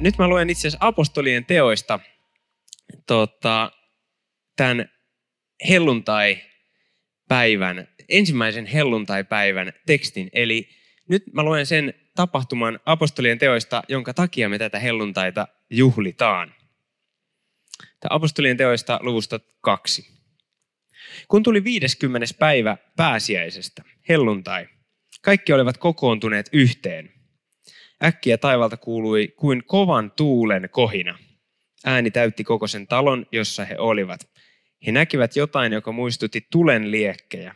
Nyt mä luen itse asiassa apostolien teoista tota, tämän helluntai-päivän, ensimmäisen helluntai-päivän tekstin. Eli nyt mä luen sen tapahtuman apostolien teoista, jonka takia me tätä helluntaita juhlitaan. Tämä apostolien teoista luvusta kaksi. Kun tuli 50. päivä pääsiäisestä, helluntai, kaikki olivat kokoontuneet yhteen. Äkkiä taivalta kuului kuin kovan tuulen kohina. Ääni täytti koko sen talon, jossa he olivat. He näkivät jotain, joka muistutti tulen liekkejä.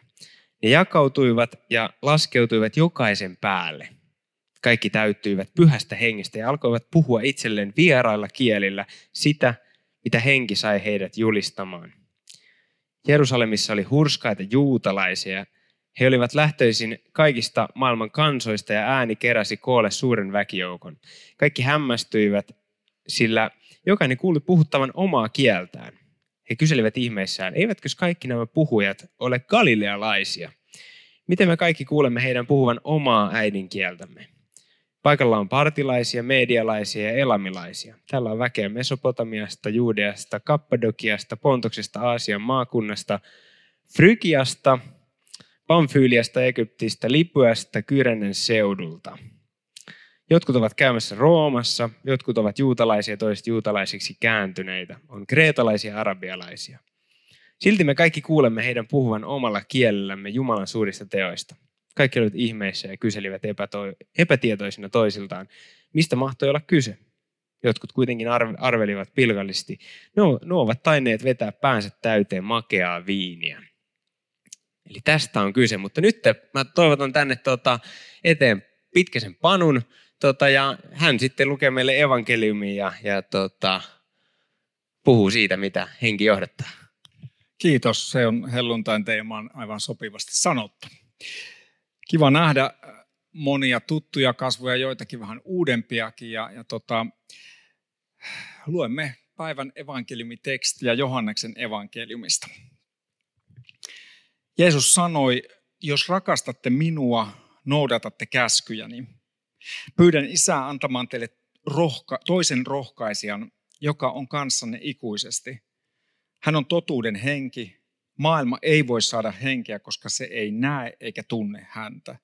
Ne jakautuivat ja laskeutuivat jokaisen päälle. Kaikki täyttyivät pyhästä hengestä ja alkoivat puhua itselleen vierailla kielillä sitä, mitä henki sai heidät julistamaan. Jerusalemissa oli hurskaita juutalaisia. He olivat lähtöisin kaikista maailman kansoista ja ääni keräsi koolle suuren väkijoukon. Kaikki hämmästyivät, sillä jokainen kuuli puhuttavan omaa kieltään. He kyselivät ihmeissään, eivätkö kaikki nämä puhujat ole galilealaisia? Miten me kaikki kuulemme heidän puhuvan omaa äidinkieltämme? Paikalla on partilaisia, medialaisia ja elamilaisia. Täällä on väkeä Mesopotamiasta, Juudeasta, Kappadokiasta, Pontoksesta, Aasian maakunnasta, Frygiasta, Pamfyyliasta, Egyptistä, Lipuasta, Kyrenen seudulta. Jotkut ovat käymässä Roomassa, jotkut ovat juutalaisia, toiset juutalaisiksi kääntyneitä. On kreetalaisia ja arabialaisia. Silti me kaikki kuulemme heidän puhuvan omalla kielellämme Jumalan suurista teoista. Kaikki olivat ihmeissä ja kyselivät epäto- epätietoisina toisiltaan, mistä mahtoi olla kyse. Jotkut kuitenkin arvelivat pilkallisesti. No, nuo ovat taineet vetää päänsä täyteen makeaa viiniä. Eli tästä on kyse, mutta nyt mä toivotan tänne tota, eteen pitkäsen panun, tota, ja hän sitten lukee meille evankeliumia ja, ja tota, puhuu siitä, mitä henki johdattaa. Kiitos, se on helluntain teemaan aivan sopivasti sanottu. Kiva nähdä monia tuttuja kasvoja, joitakin vähän uudempiakin. Ja, ja tota, luemme päivän evankeliumitekstiä Johanneksen evankeliumista. Jeesus sanoi, jos rakastatte minua, noudatatte käskyjäni. Pyydän isää antamaan teille rohka, toisen rohkaisijan, joka on kanssanne ikuisesti. Hän on totuuden henki, Maailma ei voi saada henkeä, koska se ei näe eikä tunne häntä.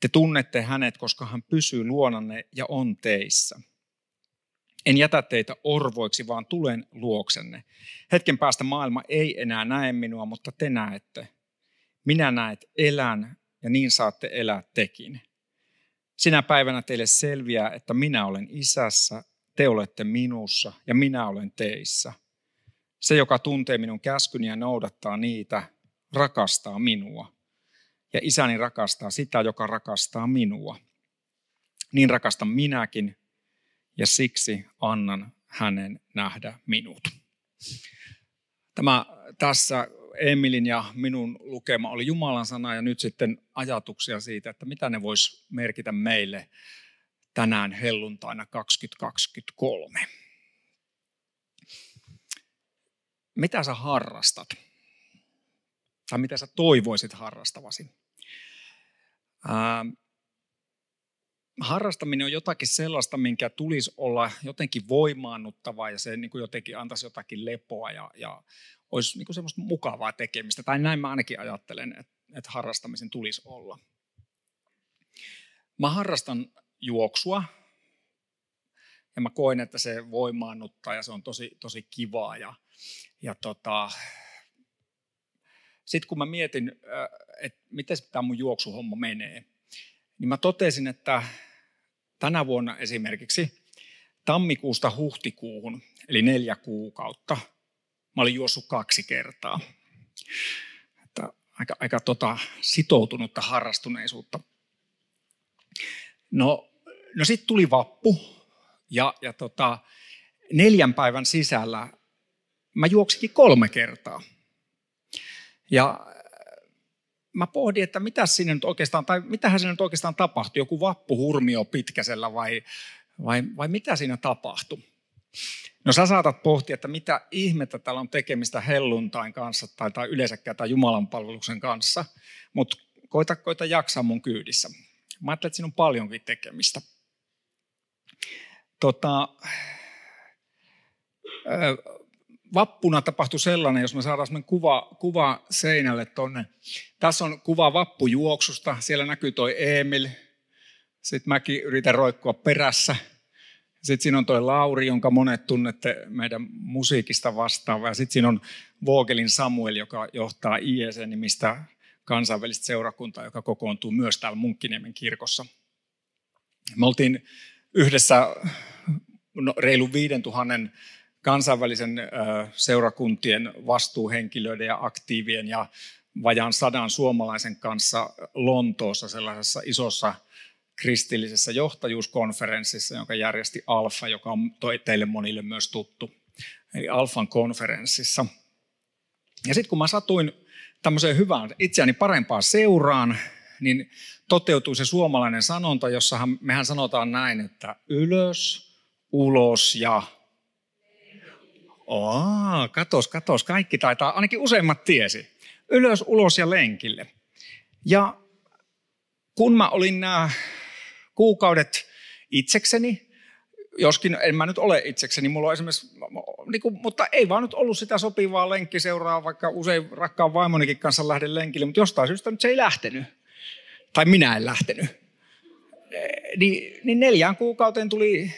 Te tunnette hänet, koska hän pysyy luonanne ja on teissä. En jätä teitä orvoiksi, vaan tulen luoksenne. Hetken päästä maailma ei enää näe minua, mutta te näette. Minä näet elän ja niin saatte elää tekin. Sinä päivänä teille selviää, että minä olen isässä, te olette minussa ja minä olen teissä. Se, joka tuntee minun käskyni ja noudattaa niitä, rakastaa minua. Ja isäni rakastaa sitä, joka rakastaa minua. Niin rakastan minäkin, ja siksi annan hänen nähdä minut. Tämä tässä Emilin ja minun lukema oli Jumalan sana ja nyt sitten ajatuksia siitä, että mitä ne vois merkitä meille tänään helluntaina 2023 mitä sä harrastat? Tai mitä sä toivoisit harrastavasi? Ää, harrastaminen on jotakin sellaista, minkä tulisi olla jotenkin voimaannuttavaa ja se niin kuin jotenkin antaisi jotakin lepoa ja, ja olisi niin kuin semmoista mukavaa tekemistä. Tai näin mä ainakin ajattelen, että, että harrastamisen tulisi olla. Mä harrastan juoksua ja mä koen, että se voimaannuttaa ja se on tosi, tosi kivaa ja, ja tota, sitten kun mä mietin, että miten tämä mun juoksuhomma menee, niin mä totesin, että tänä vuonna esimerkiksi tammikuusta huhtikuuhun, eli neljä kuukautta, mä olin juossut kaksi kertaa. Että aika, aika tota sitoutunutta harrastuneisuutta. No, no sitten tuli vappu ja, ja tota, neljän päivän sisällä mä juoksikin kolme kertaa. Ja mä pohdin, että mitä sinne nyt oikeastaan, tai mitähän sinne nyt oikeastaan tapahtui, joku vappuhurmio pitkäsellä vai, vai, vai mitä siinä tapahtui. No sä saatat pohtia, että mitä ihmettä täällä on tekemistä helluntain kanssa tai, tai yleensäkään tai Jumalan palveluksen kanssa, mutta koita, koita jaksaa mun kyydissä. Mä ajattelen, että siinä on paljonkin tekemistä. Tota, vappuna tapahtui sellainen, jos me saadaan sellainen kuva, kuva seinälle tonne. Tässä on kuva vappujuoksusta. Siellä näkyy toi Emil. Sitten mäkin yritän roikkua perässä. Sitten siinä on toi Lauri, jonka monet tunnette meidän musiikista vastaava. Ja sitten siinä on Vogelin Samuel, joka johtaa IEC-nimistä kansainvälistä seurakuntaa, joka kokoontuu myös täällä Munkkiniemen kirkossa. Me oltiin yhdessä no, reilu 5000 kansainvälisen seurakuntien vastuuhenkilöiden ja aktiivien ja vajaan sadan suomalaisen kanssa Lontoossa sellaisessa isossa kristillisessä johtajuuskonferenssissa, jonka järjesti Alfa, joka on teille monille myös tuttu. Eli Alfan konferenssissa. Ja sitten kun mä satuin tämmöiseen hyvään, itseäni parempaan seuraan, niin toteutui se suomalainen sanonta, jossa mehän sanotaan näin, että ylös, ulos ja Oh, katos, katos, kaikki taitaa, ainakin useimmat tiesi. Ylös, ulos ja lenkille. Ja kun mä olin nämä kuukaudet itsekseni, joskin en mä nyt ole itsekseni, mulla on esimerkiksi, niin kuin, mutta ei vaan nyt ollut sitä sopivaa lenkkiseuraa, vaikka usein rakkaan vaimonikin kanssa lähden lenkille, mutta jostain syystä nyt se ei lähtenyt. Tai minä en lähtenyt. Niin, niin neljään kuukauteen tuli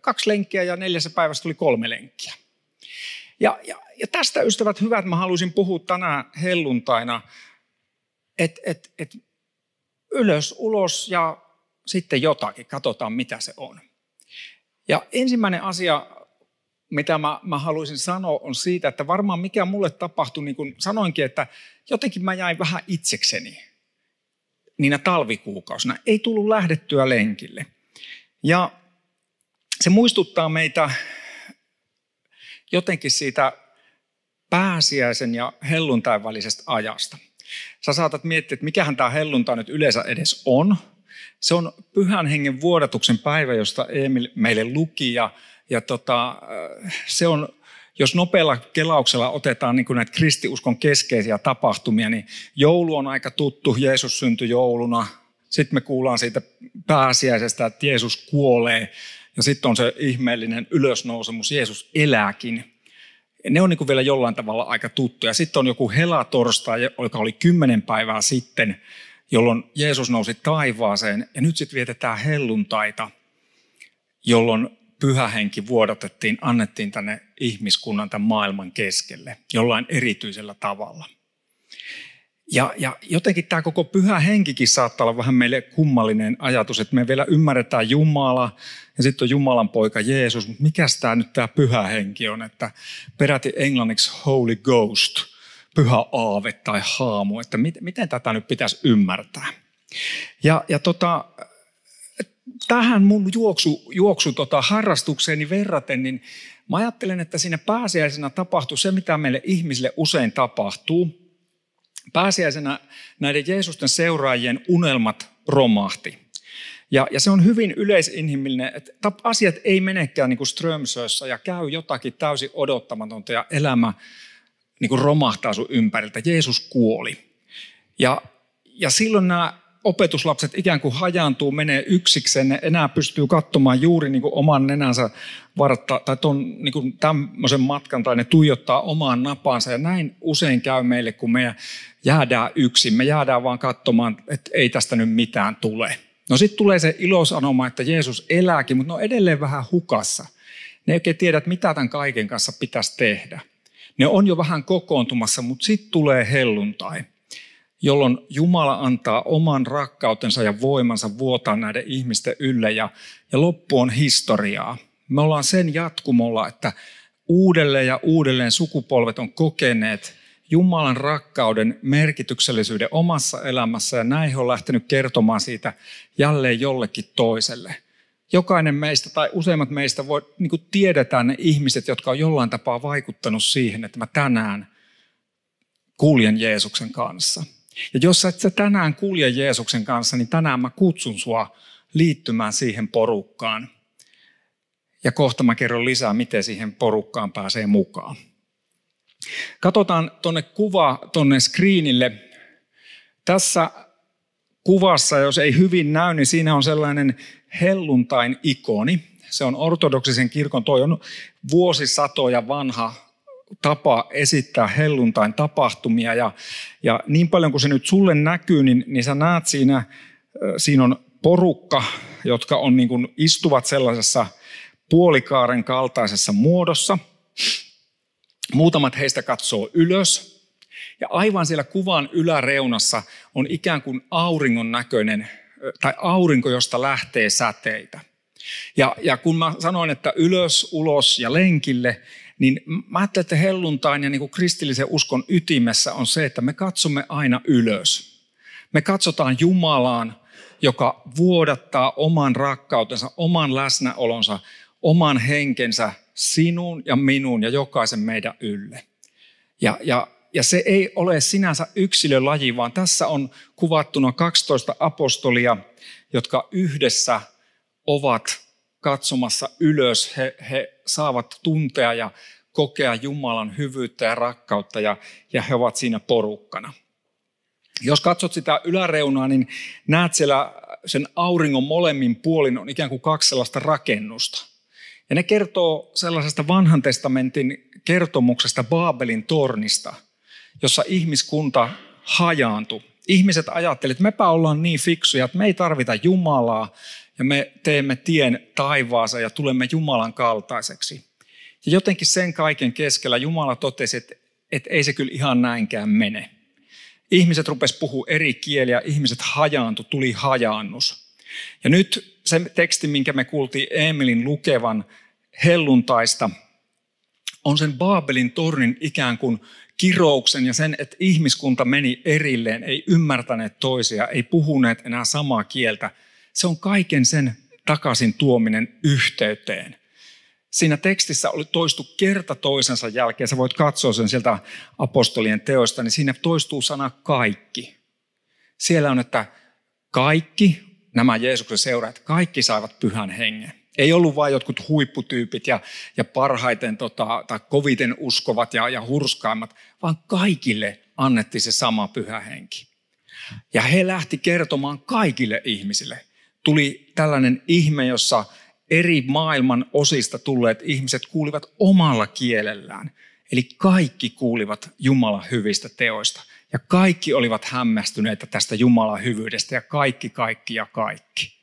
kaksi lenkkiä ja neljässä päivässä tuli kolme lenkkiä. Ja, ja, ja tästä ystävät hyvät mä haluaisin puhua tänään helluntaina, että et, et ylös, ulos ja sitten jotakin, katsotaan mitä se on. Ja ensimmäinen asia, mitä mä, mä haluaisin sanoa, on siitä, että varmaan mikä mulle tapahtui, niin kuin sanoinkin, että jotenkin mä jäin vähän itsekseni niinä talvikuukausina. Ei tullut lähdettyä lenkille. Ja se muistuttaa meitä jotenkin siitä pääsiäisen ja helluntain välisestä ajasta. Sä saatat miettiä, että mikähän tämä helluntai nyt yleensä edes on. Se on pyhän hengen vuodatuksen päivä, josta Emil meille luki ja, ja tota, se on jos nopealla kelauksella otetaan niin näitä kristiuskon keskeisiä tapahtumia, niin joulu on aika tuttu, Jeesus syntyi jouluna. Sitten me kuullaan siitä pääsiäisestä, että Jeesus kuolee ja sitten on se ihmeellinen ylösnousemus, Jeesus elääkin. Ne on niin vielä jollain tavalla aika tuttuja. Sitten on joku helatorstai, joka oli kymmenen päivää sitten, jolloin Jeesus nousi taivaaseen. Ja nyt sitten vietetään helluntaita, jolloin pyhä henki vuodatettiin, annettiin tänne ihmiskunnan tämän maailman keskelle jollain erityisellä tavalla. Ja, ja jotenkin tämä koko pyhä henkikin saattaa olla vähän meille kummallinen ajatus, että me vielä ymmärretään Jumala ja sitten on Jumalan poika Jeesus, mutta mikä tämä nyt tämä pyhä henki on, että peräti englanniksi Holy Ghost, pyhä aave tai haamu, että mit, miten tätä nyt pitäisi ymmärtää. Ja, ja tota, tähän mun juoksu, juoksu tota, harrastukseeni verraten, niin mä ajattelen, että siinä pääsiäisenä tapahtuu se, mitä meille ihmisille usein tapahtuu – pääsiäisenä näiden Jeesusten seuraajien unelmat romahti. Ja, ja se on hyvin yleisinhimillinen, että asiat ei menekään niin kuin Strömsössä ja käy jotakin täysin odottamatonta ja elämä niin kuin romahtaa sun ympäriltä. Jeesus kuoli. Ja, ja silloin nämä opetuslapset ikään kuin hajaantuu, menee yksikseen, ne enää pystyy katsomaan juuri niin kuin oman nenänsä vartta, tai ton, niin kuin tämmöisen matkan, tai ne tuijottaa omaan napaansa. Ja näin usein käy meille, kun me jäädään yksin. Me jäädään vaan katsomaan, että ei tästä nyt mitään tule. No sitten tulee se ilosanoma, että Jeesus elääkin, mutta ne on edelleen vähän hukassa. Ne ei oikein tiedä, että mitä tämän kaiken kanssa pitäisi tehdä. Ne on jo vähän kokoontumassa, mutta sitten tulee helluntai jolloin Jumala antaa oman rakkautensa ja voimansa vuotaa näiden ihmisten ylle ja, ja loppu on historiaa. Me ollaan sen jatkumolla, että uudelleen ja uudelleen sukupolvet on kokeneet Jumalan rakkauden merkityksellisyyden omassa elämässä ja näin he on lähtenyt kertomaan siitä jälleen jollekin toiselle. Jokainen meistä tai useimmat meistä voi, niin kuin tiedetään ne ihmiset, jotka on jollain tapaa vaikuttanut siihen, että mä tänään kuljen Jeesuksen kanssa. Ja jos et sä tänään kulje Jeesuksen kanssa, niin tänään mä kutsun sua liittymään siihen porukkaan. Ja kohta mä kerron lisää, miten siihen porukkaan pääsee mukaan. Katsotaan tuonne kuva tuonne screenille. Tässä kuvassa, jos ei hyvin näy, niin siinä on sellainen helluntain ikoni. Se on ortodoksisen kirkon, toi on vuosisatoja vanha tapa esittää helluntain tapahtumia. Ja, ja niin paljon kuin se nyt sulle näkyy, niin, niin sä näet siinä, siinä on porukka, jotka on niin kuin istuvat sellaisessa puolikaaren kaltaisessa muodossa. Muutamat heistä katsoo ylös. Ja aivan siellä kuvan yläreunassa on ikään kuin auringon näköinen, tai aurinko, josta lähtee säteitä. Ja, ja kun mä sanoin, että ylös, ulos ja lenkille, niin mä ajattelen, että helluntain ja niin kuin kristillisen uskon ytimessä on se, että me katsomme aina ylös. Me katsotaan Jumalaan, joka vuodattaa oman rakkautensa, oman läsnäolonsa, oman henkensä sinun ja minun ja jokaisen meidän ylle. Ja, ja, ja se ei ole sinänsä yksilölaji, vaan tässä on kuvattuna 12 apostolia, jotka yhdessä ovat katsomassa ylös. He, he saavat tuntea ja kokea Jumalan hyvyyttä ja rakkautta ja, ja he ovat siinä porukkana. Jos katsot sitä yläreunaa, niin näet siellä sen auringon molemmin puolin on ikään kuin kaksi sellaista rakennusta. Ja ne kertoo sellaisesta vanhan testamentin kertomuksesta Baabelin tornista, jossa ihmiskunta hajaantui. Ihmiset ajattelivat, että mepä ollaan niin fiksuja, että me ei tarvita Jumalaa ja me teemme tien taivaansa ja tulemme Jumalan kaltaiseksi. Ja jotenkin sen kaiken keskellä Jumala totesi, että, että ei se kyllä ihan näinkään mene. Ihmiset rupes puhua eri kieliä, ihmiset hajaantu, tuli hajaannus. Ja nyt se teksti, minkä me kuultiin Emilin lukevan helluntaista, on sen Baabelin tornin ikään kuin kirouksen ja sen, että ihmiskunta meni erilleen, ei ymmärtäneet toisia, ei puhuneet enää samaa kieltä. Se on kaiken sen takaisin tuominen yhteyteen siinä tekstissä oli toistu kerta toisensa jälkeen, sä voit katsoa sen sieltä apostolien teoista, niin siinä toistuu sana kaikki. Siellä on, että kaikki nämä Jeesuksen seuraajat, kaikki saivat pyhän hengen. Ei ollut vain jotkut huipputyypit ja, ja parhaiten tota, tai koviten uskovat ja, ja hurskaimmat, vaan kaikille annettiin se sama pyhä henki. Ja he lähti kertomaan kaikille ihmisille. Tuli tällainen ihme, jossa eri maailman osista tulleet ihmiset kuulivat omalla kielellään. Eli kaikki kuulivat Jumalan hyvistä teoista. Ja kaikki olivat hämmästyneitä tästä Jumalan hyvyydestä ja kaikki, kaikki ja kaikki.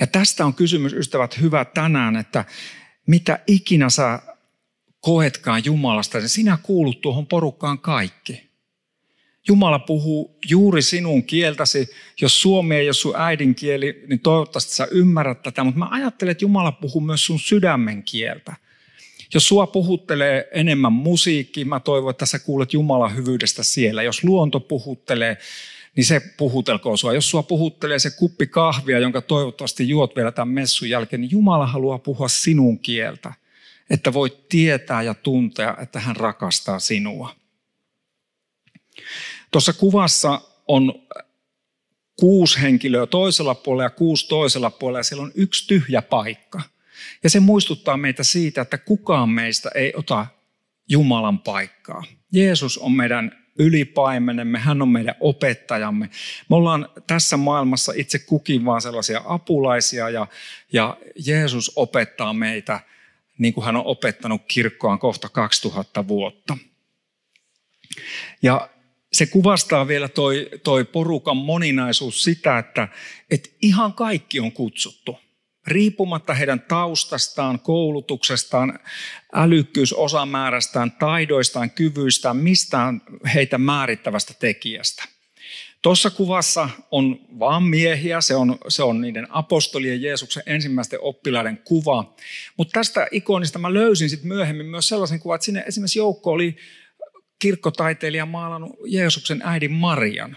Ja tästä on kysymys, ystävät, hyvä tänään, että mitä ikinä sä koetkaan Jumalasta, niin sinä kuulut tuohon porukkaan kaikki. Jumala puhuu juuri sinun kieltäsi. Jos suomi ei ole sun äidinkieli, niin toivottavasti sä ymmärrät tätä. Mutta mä ajattelen, että Jumala puhuu myös sun sydämen kieltä. Jos sua puhuttelee enemmän musiikki, mä toivon, että sä kuulet Jumalan hyvyydestä siellä. Jos luonto puhuttelee, niin se puhutelkoon sua. Jos sua puhuttelee se kuppi kahvia, jonka toivottavasti juot vielä tämän messun jälkeen, niin Jumala haluaa puhua sinun kieltä. Että voit tietää ja tuntea, että hän rakastaa sinua. Tuossa kuvassa on kuusi henkilöä toisella puolella ja kuusi toisella puolella ja siellä on yksi tyhjä paikka. Ja se muistuttaa meitä siitä, että kukaan meistä ei ota Jumalan paikkaa. Jeesus on meidän ylipaimenemme, hän on meidän opettajamme. Me ollaan tässä maailmassa itse kukin vaan sellaisia apulaisia ja, ja Jeesus opettaa meitä niin kuin hän on opettanut kirkkoaan kohta 2000 vuotta. Ja se kuvastaa vielä toi, toi porukan moninaisuus sitä, että, että ihan kaikki on kutsuttu. Riippumatta heidän taustastaan, koulutuksestaan, älykkyysosamäärästään, taidoistaan, kyvyistään, mistään heitä määrittävästä tekijästä. Tuossa kuvassa on vaan miehiä, se on, se on niiden apostolien Jeesuksen ensimmäisten oppilaiden kuva. Mutta tästä ikonista mä löysin sitten myöhemmin myös sellaisen kuvan, että sinne esimerkiksi joukko oli kirkkotaiteilija maalannut Jeesuksen äidin Marian.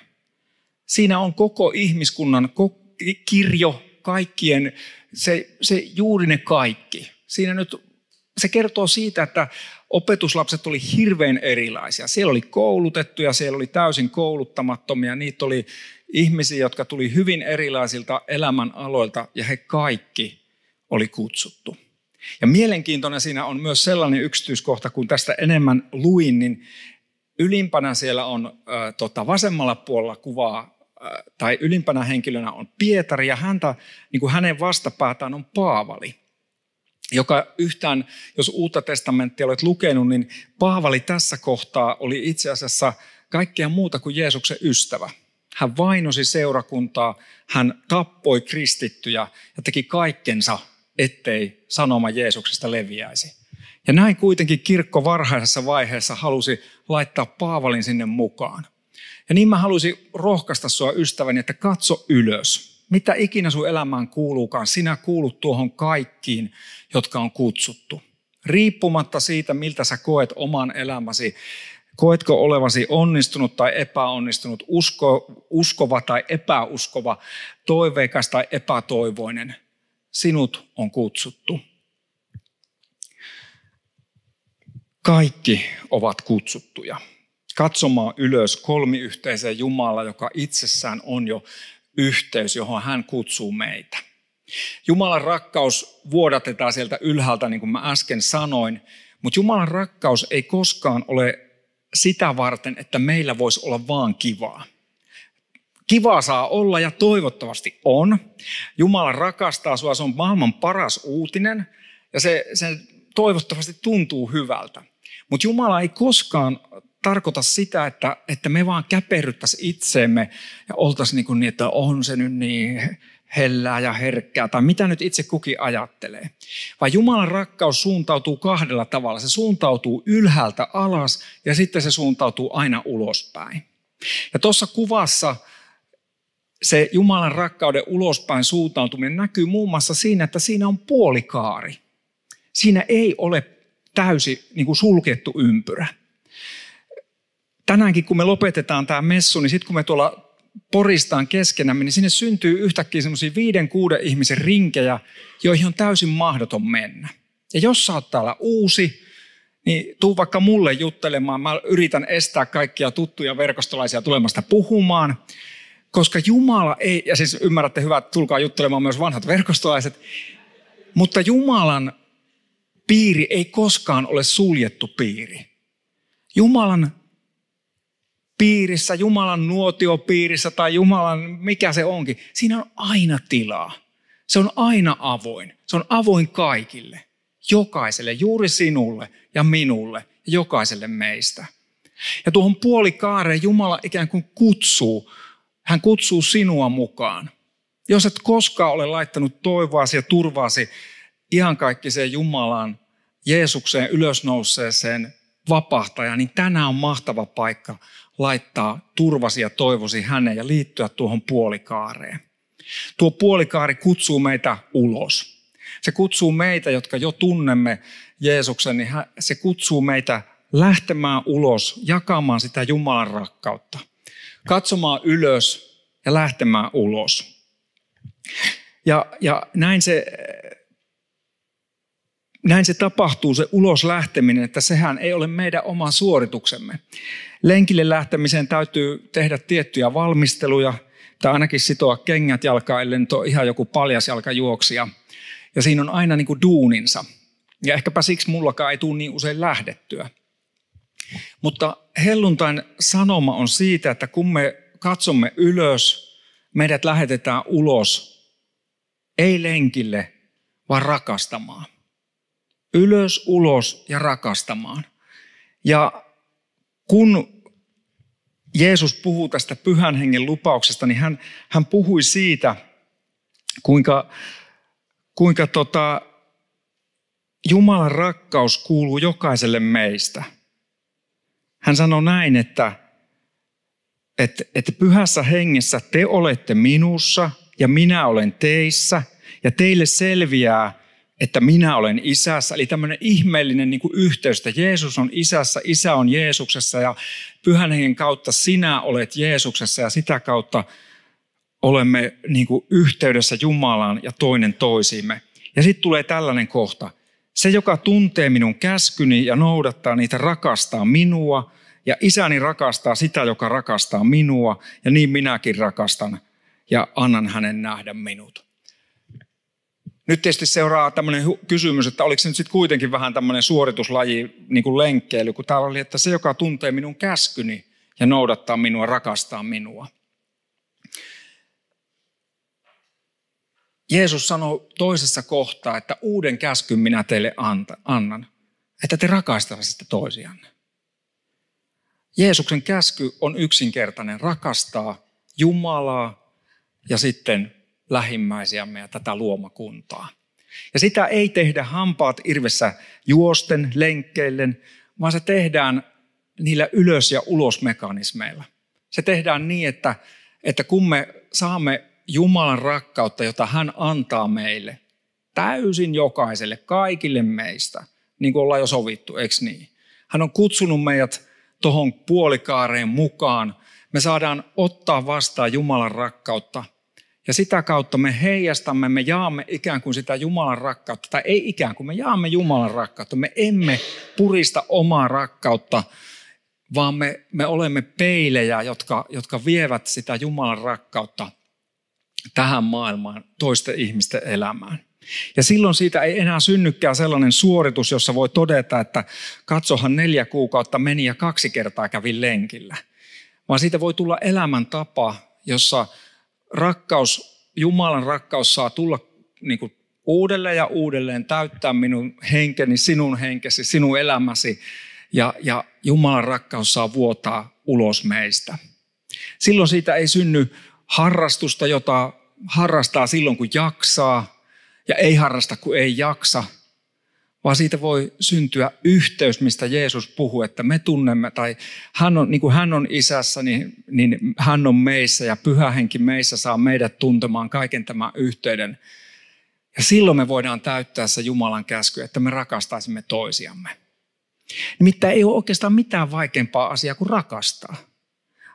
Siinä on koko ihmiskunnan kirjo, kaikkien, se, se juuri ne kaikki. Siinä nyt se kertoo siitä, että opetuslapset oli hirveän erilaisia. Siellä oli koulutettuja, siellä oli täysin kouluttamattomia, niitä oli ihmisiä, jotka tuli hyvin erilaisilta elämän aloilta ja he kaikki oli kutsuttu. Ja mielenkiintoinen siinä on myös sellainen yksityiskohta, kun tästä enemmän luin, niin ylimpänä siellä on äh, tota, vasemmalla puolella kuvaa, tai ylimpänä henkilönä on Pietari, ja häntä, niin kuin hänen vastapäätään on Paavali joka yhtään, jos uutta testamenttia olet lukenut, niin Paavali tässä kohtaa oli itse asiassa kaikkea muuta kuin Jeesuksen ystävä. Hän vainosi seurakuntaa, hän tappoi kristittyjä ja teki kaikkensa, ettei sanoma Jeesuksesta leviäisi. Ja näin kuitenkin kirkko varhaisessa vaiheessa halusi laittaa Paavalin sinne mukaan. Ja niin mä haluaisin rohkaista sua ystäväni, että katso ylös. Mitä ikinä sun elämään kuuluukaan, sinä kuulut tuohon kaikkiin, jotka on kutsuttu. Riippumatta siitä, miltä sä koet oman elämäsi, koetko olevasi onnistunut tai epäonnistunut, usko, uskova tai epäuskova, toiveikas tai epätoivoinen, sinut on kutsuttu. Kaikki ovat kutsuttuja katsomaan ylös kolmiyhteiseen Jumala, joka itsessään on jo yhteys, johon hän kutsuu meitä. Jumalan rakkaus vuodatetaan sieltä ylhäältä, niin kuin mä äsken sanoin, mutta Jumalan rakkaus ei koskaan ole sitä varten, että meillä voisi olla vaan kivaa. Kivaa saa olla ja toivottavasti on. Jumala rakastaa sinua, se on maailman paras uutinen ja se, se toivottavasti tuntuu hyvältä. Mutta Jumala ei koskaan tarkoita sitä, että, että me vaan käperryttäisiin itseemme ja oltaisiin niin, kuin niin, että on se nyt niin hellää ja herkkää, tai mitä nyt itse kukin ajattelee. Vai Jumalan rakkaus suuntautuu kahdella tavalla. Se suuntautuu ylhäältä alas ja sitten se suuntautuu aina ulospäin. Ja tuossa kuvassa se Jumalan rakkauden ulospäin suuntautuminen näkyy muun muassa siinä, että siinä on puolikaari. Siinä ei ole täysi niin kuin sulkettu ympyrä tänäänkin kun me lopetetaan tämä messu, niin sitten kun me tuolla poristaan keskenämme, niin sinne syntyy yhtäkkiä semmoisia viiden, kuuden ihmisen rinkejä, joihin on täysin mahdoton mennä. Ja jos sä oot täällä uusi, niin tuu vaikka mulle juttelemaan. Mä yritän estää kaikkia tuttuja verkostolaisia tulemasta puhumaan, koska Jumala ei, ja siis ymmärrätte hyvä, että tulkaa juttelemaan myös vanhat verkostolaiset, mutta Jumalan piiri ei koskaan ole suljettu piiri. Jumalan piirissä, Jumalan nuotiopiirissä tai Jumalan, mikä se onkin, siinä on aina tilaa. Se on aina avoin. Se on avoin kaikille. Jokaiselle, juuri sinulle ja minulle ja jokaiselle meistä. Ja tuohon puolikaareen Jumala ikään kuin kutsuu. Hän kutsuu sinua mukaan. Jos et koskaan ole laittanut toivoasi ja turvaasi ihan kaikkiseen Jumalaan, Jeesukseen ylösnouseeseen vapahtaja, niin tänään on mahtava paikka laittaa turvasi ja toivosi häneen ja liittyä tuohon puolikaareen. Tuo puolikaari kutsuu meitä ulos. Se kutsuu meitä, jotka jo tunnemme Jeesuksen, niin se kutsuu meitä lähtemään ulos, jakamaan sitä Jumalan rakkautta. Katsomaan ylös ja lähtemään ulos. Ja, ja näin se näin se tapahtuu, se ulos lähteminen, että sehän ei ole meidän oma suorituksemme. Lenkille lähtemiseen täytyy tehdä tiettyjä valmisteluja, tai ainakin sitoa kengät jalkaan, ellei nyt ole ihan joku paljas jalkajuoksija. Ja siinä on aina niin kuin duuninsa. Ja ehkäpä siksi mullakaan ei tule niin usein lähdettyä. Mutta helluntain sanoma on siitä, että kun me katsomme ylös, meidät lähetetään ulos, ei lenkille, vaan rakastamaan ylös, ulos ja rakastamaan. Ja kun Jeesus puhuu tästä pyhän hengen lupauksesta, niin hän, hän puhui siitä, kuinka, kuinka tota, Jumalan rakkaus kuuluu jokaiselle meistä. Hän sanoi näin, että, että, että pyhässä hengessä te olette minussa ja minä olen teissä ja teille selviää, että minä olen isässä. Eli tämmöinen ihmeellinen niin kuin yhteys, että Jeesus on isässä, isä on Jeesuksessa ja pyhän hengen kautta sinä olet Jeesuksessa ja sitä kautta olemme niin kuin yhteydessä Jumalaan ja toinen toisiimme. Ja sitten tulee tällainen kohta. Se, joka tuntee minun käskyni ja noudattaa niitä, rakastaa minua. Ja isäni rakastaa sitä, joka rakastaa minua. Ja niin minäkin rakastan ja annan hänen nähdä minut. Nyt tietysti seuraa tämmöinen kysymys, että oliko se nyt sitten kuitenkin vähän tämmöinen suorituslaji, niin kuin lenkkeily, kun täällä oli, että se, joka tuntee minun käskyni ja noudattaa minua, rakastaa minua. Jeesus sanoi toisessa kohtaa, että uuden käskyn minä teille annan, että te rakastaisitte toisianne. Jeesuksen käsky on yksinkertainen, rakastaa Jumalaa ja sitten lähimmäisiämme ja tätä luomakuntaa. Ja sitä ei tehdä hampaat irvessä juosten, lenkkeillen, vaan se tehdään niillä ylös- ja ulosmekanismeilla. Se tehdään niin, että, että kun me saamme Jumalan rakkautta, jota hän antaa meille, täysin jokaiselle, kaikille meistä, niin kuin ollaan jo sovittu, eikö niin? Hän on kutsunut meidät tuohon puolikaareen mukaan. Me saadaan ottaa vastaan Jumalan rakkautta – ja sitä kautta me heijastamme, me jaamme ikään kuin sitä Jumalan rakkautta, tai ei ikään kuin, me jaamme Jumalan rakkautta. Me emme purista omaa rakkautta, vaan me, me olemme peilejä, jotka, jotka vievät sitä Jumalan rakkautta tähän maailmaan, toisten ihmisten elämään. Ja silloin siitä ei enää synnykään sellainen suoritus, jossa voi todeta, että katsohan neljä kuukautta meni ja kaksi kertaa kävin lenkillä. Vaan siitä voi tulla elämäntapa, jossa rakkaus, Jumalan rakkaus saa tulla niin kuin uudelleen ja uudelleen täyttää minun henkeni, sinun henkesi, sinun elämäsi. Ja, ja Jumalan rakkaus saa vuotaa ulos meistä. Silloin siitä ei synny harrastusta, jota harrastaa silloin kun jaksaa. Ja ei harrasta kun ei jaksa – vaan siitä voi syntyä yhteys, mistä Jeesus puhuu, että me tunnemme, tai hän on, niin kuin hän on isässä, niin, niin hän on meissä, ja pyhä henki meissä saa meidät tuntemaan kaiken tämän yhteyden. Ja silloin me voidaan täyttää se Jumalan käsky, että me rakastaisimme toisiamme. Nimittäin ei ole oikeastaan mitään vaikeampaa asiaa kuin rakastaa.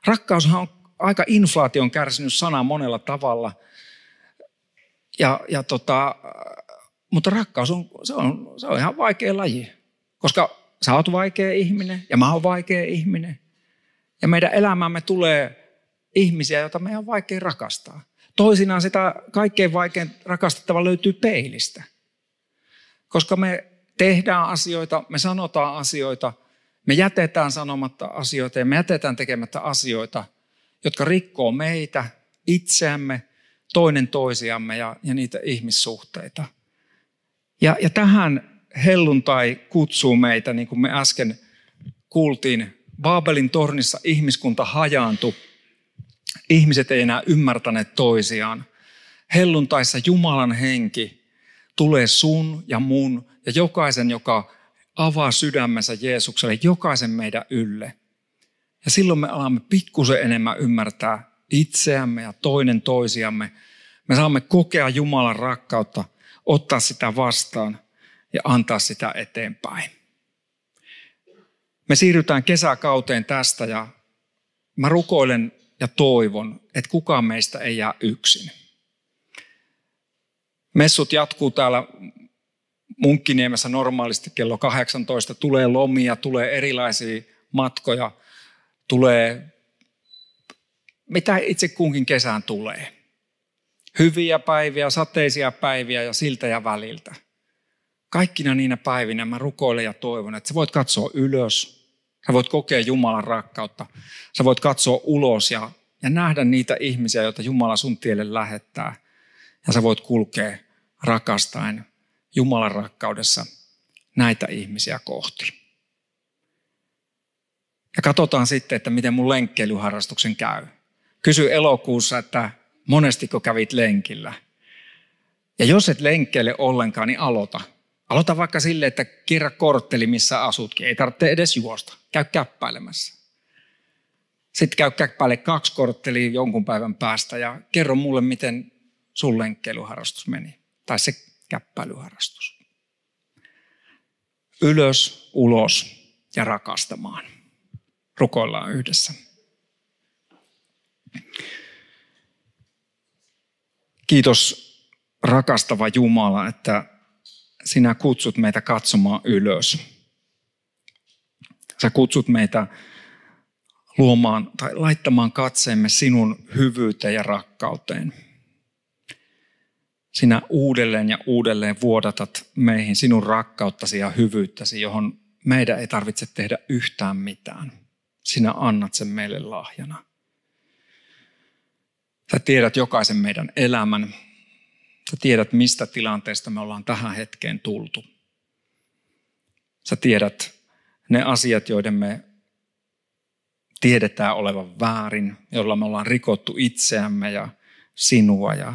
Rakkaushan on aika inflaation kärsinyt sana monella tavalla. Ja, ja tota, mutta rakkaus on, se on, se on ihan vaikea laji, koska sä oot vaikea ihminen ja mä oon vaikea ihminen. Ja meidän elämämme tulee ihmisiä, joita meidän on vaikea rakastaa. Toisinaan sitä kaikkein vaikein rakastettava löytyy peilistä. Koska me tehdään asioita, me sanotaan asioita, me jätetään sanomatta asioita ja me jätetään tekemättä asioita, jotka rikkoo meitä, itseämme, toinen toisiamme ja, ja niitä ihmissuhteita – ja, ja tähän helluntai kutsuu meitä, niin kuin me äsken kuultiin, Baabelin tornissa ihmiskunta hajaantui. Ihmiset ei enää ymmärtäneet toisiaan. Helluntaissa Jumalan henki tulee sun ja mun ja jokaisen, joka avaa sydämensä Jeesukselle, jokaisen meidän ylle. Ja silloin me alamme pikkusen enemmän ymmärtää itseämme ja toinen toisiamme. Me saamme kokea Jumalan rakkautta ottaa sitä vastaan ja antaa sitä eteenpäin. Me siirrytään kesäkauteen tästä ja mä rukoilen ja toivon, että kukaan meistä ei jää yksin. Messut jatkuu täällä Munkkiniemessä normaalisti kello 18. Tulee lomia, tulee erilaisia matkoja, tulee mitä itse kunkin kesään tulee hyviä päiviä, sateisia päiviä ja siltä ja väliltä. Kaikkina niinä päivinä mä rukoilen ja toivon, että sä voit katsoa ylös, sä voit kokea Jumalan rakkautta, sä voit katsoa ulos ja, ja nähdä niitä ihmisiä, joita Jumala sun tielle lähettää. Ja sä voit kulkea rakastaen Jumalan rakkaudessa näitä ihmisiä kohti. Ja katsotaan sitten, että miten mun lenkkeilyharrastuksen käy. Kysy elokuussa, että monestiko kävit lenkillä. Ja jos et lenkkeile ollenkaan, niin aloita. Aloita vaikka sille, että kirja kortteli, missä asutkin. Ei tarvitse edes juosta. Käy käppäilemässä. Sitten käy käppäile kaksi korttelia jonkun päivän päästä ja kerro mulle, miten sun lenkkeilyharrastus meni. Tai se käppäilyharrastus. Ylös, ulos ja rakastamaan. Rukoillaan yhdessä. Kiitos rakastava Jumala, että sinä kutsut meitä katsomaan ylös. Sä kutsut meitä luomaan tai laittamaan katseemme sinun hyvyyteen ja rakkauteen. Sinä uudelleen ja uudelleen vuodatat meihin sinun rakkauttasi ja hyvyyttäsi, johon meidän ei tarvitse tehdä yhtään mitään. Sinä annat sen meille lahjana. Sä tiedät jokaisen meidän elämän. Sä tiedät, mistä tilanteesta me ollaan tähän hetkeen tultu. Sä tiedät ne asiat, joiden me tiedetään olevan väärin, jolla me ollaan rikottu itseämme ja sinua ja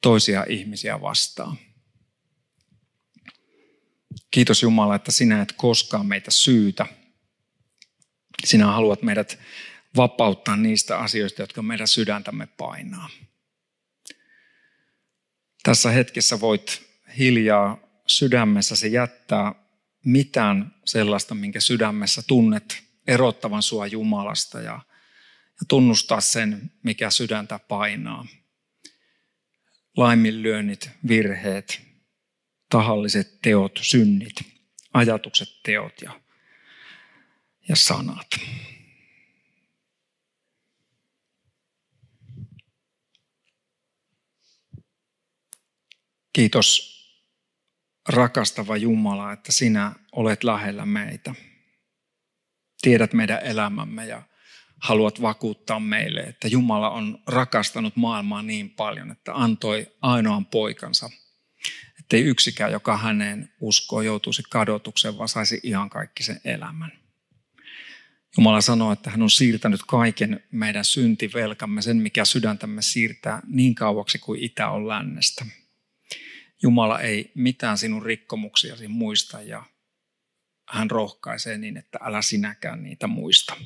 toisia ihmisiä vastaan. Kiitos Jumala, että sinä et koskaan meitä syytä. Sinä haluat meidät vapauttaa niistä asioista, jotka meidän sydäntämme painaa. Tässä hetkessä voit hiljaa sydämessäsi jättää mitään sellaista, minkä sydämessä tunnet erottavan sua Jumalasta ja, ja tunnustaa sen, mikä sydäntä painaa. Laiminlyönnit, virheet, tahalliset teot, synnit, ajatukset, teot ja, ja sanat. Kiitos rakastava Jumala, että sinä olet lähellä meitä. Tiedät meidän elämämme ja haluat vakuuttaa meille, että Jumala on rakastanut maailmaa niin paljon, että antoi ainoan poikansa, ettei yksikään, joka häneen uskoo, joutuisi kadotukseen, vaan saisi ihan kaikki sen elämän. Jumala sanoo, että hän on siirtänyt kaiken meidän syntivelkamme, sen mikä sydäntämme siirtää niin kauaksi kuin itä on lännestä. Jumala ei mitään sinun rikkomuksiasi muista ja hän rohkaisee niin, että älä sinäkään niitä muista.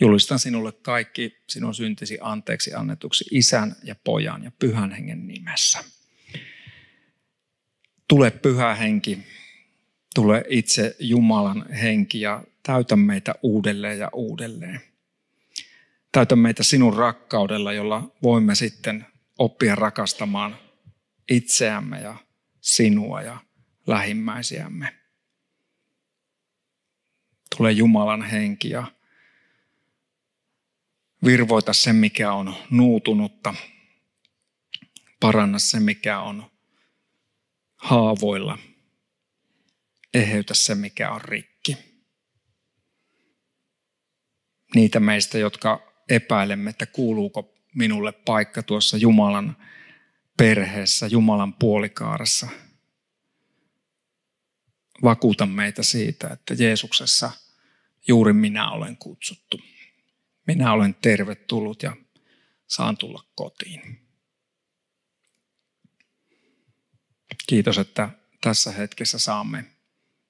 Julistan sinulle kaikki sinun syntisi anteeksi annetuksi isän ja pojan ja pyhän hengen nimessä. Tule pyhä henki, tule itse Jumalan henki ja täytä meitä uudelleen ja uudelleen. Täytä meitä sinun rakkaudella, jolla voimme sitten oppia rakastamaan itseämme ja sinua ja lähimmäisiämme. Tule Jumalan henki ja virvoita se, mikä on nuutunutta. Paranna se, mikä on haavoilla. Eheytä se, mikä on rikki. Niitä meistä, jotka epäilemme, että kuuluuko minulle paikka tuossa Jumalan perheessä, Jumalan puolikaarassa. Vakuuta meitä siitä, että Jeesuksessa juuri minä olen kutsuttu. Minä olen tervetullut ja saan tulla kotiin. Kiitos, että tässä hetkessä saamme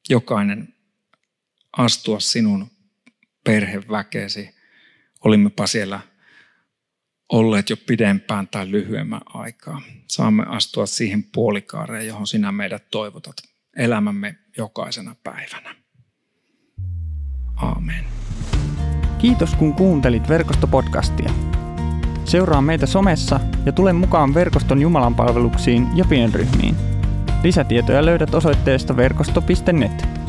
jokainen astua sinun perheväkeesi. Olimmepa siellä olleet jo pidempään tai lyhyemmän aikaa. Saamme astua siihen puolikaareen, johon sinä meidät toivotat elämämme jokaisena päivänä. Aamen. Kiitos kun kuuntelit verkostopodcastia. Seuraa meitä somessa ja tule mukaan verkoston Jumalan palveluksiin ja pienryhmiin. Lisätietoja löydät osoitteesta verkosto.net.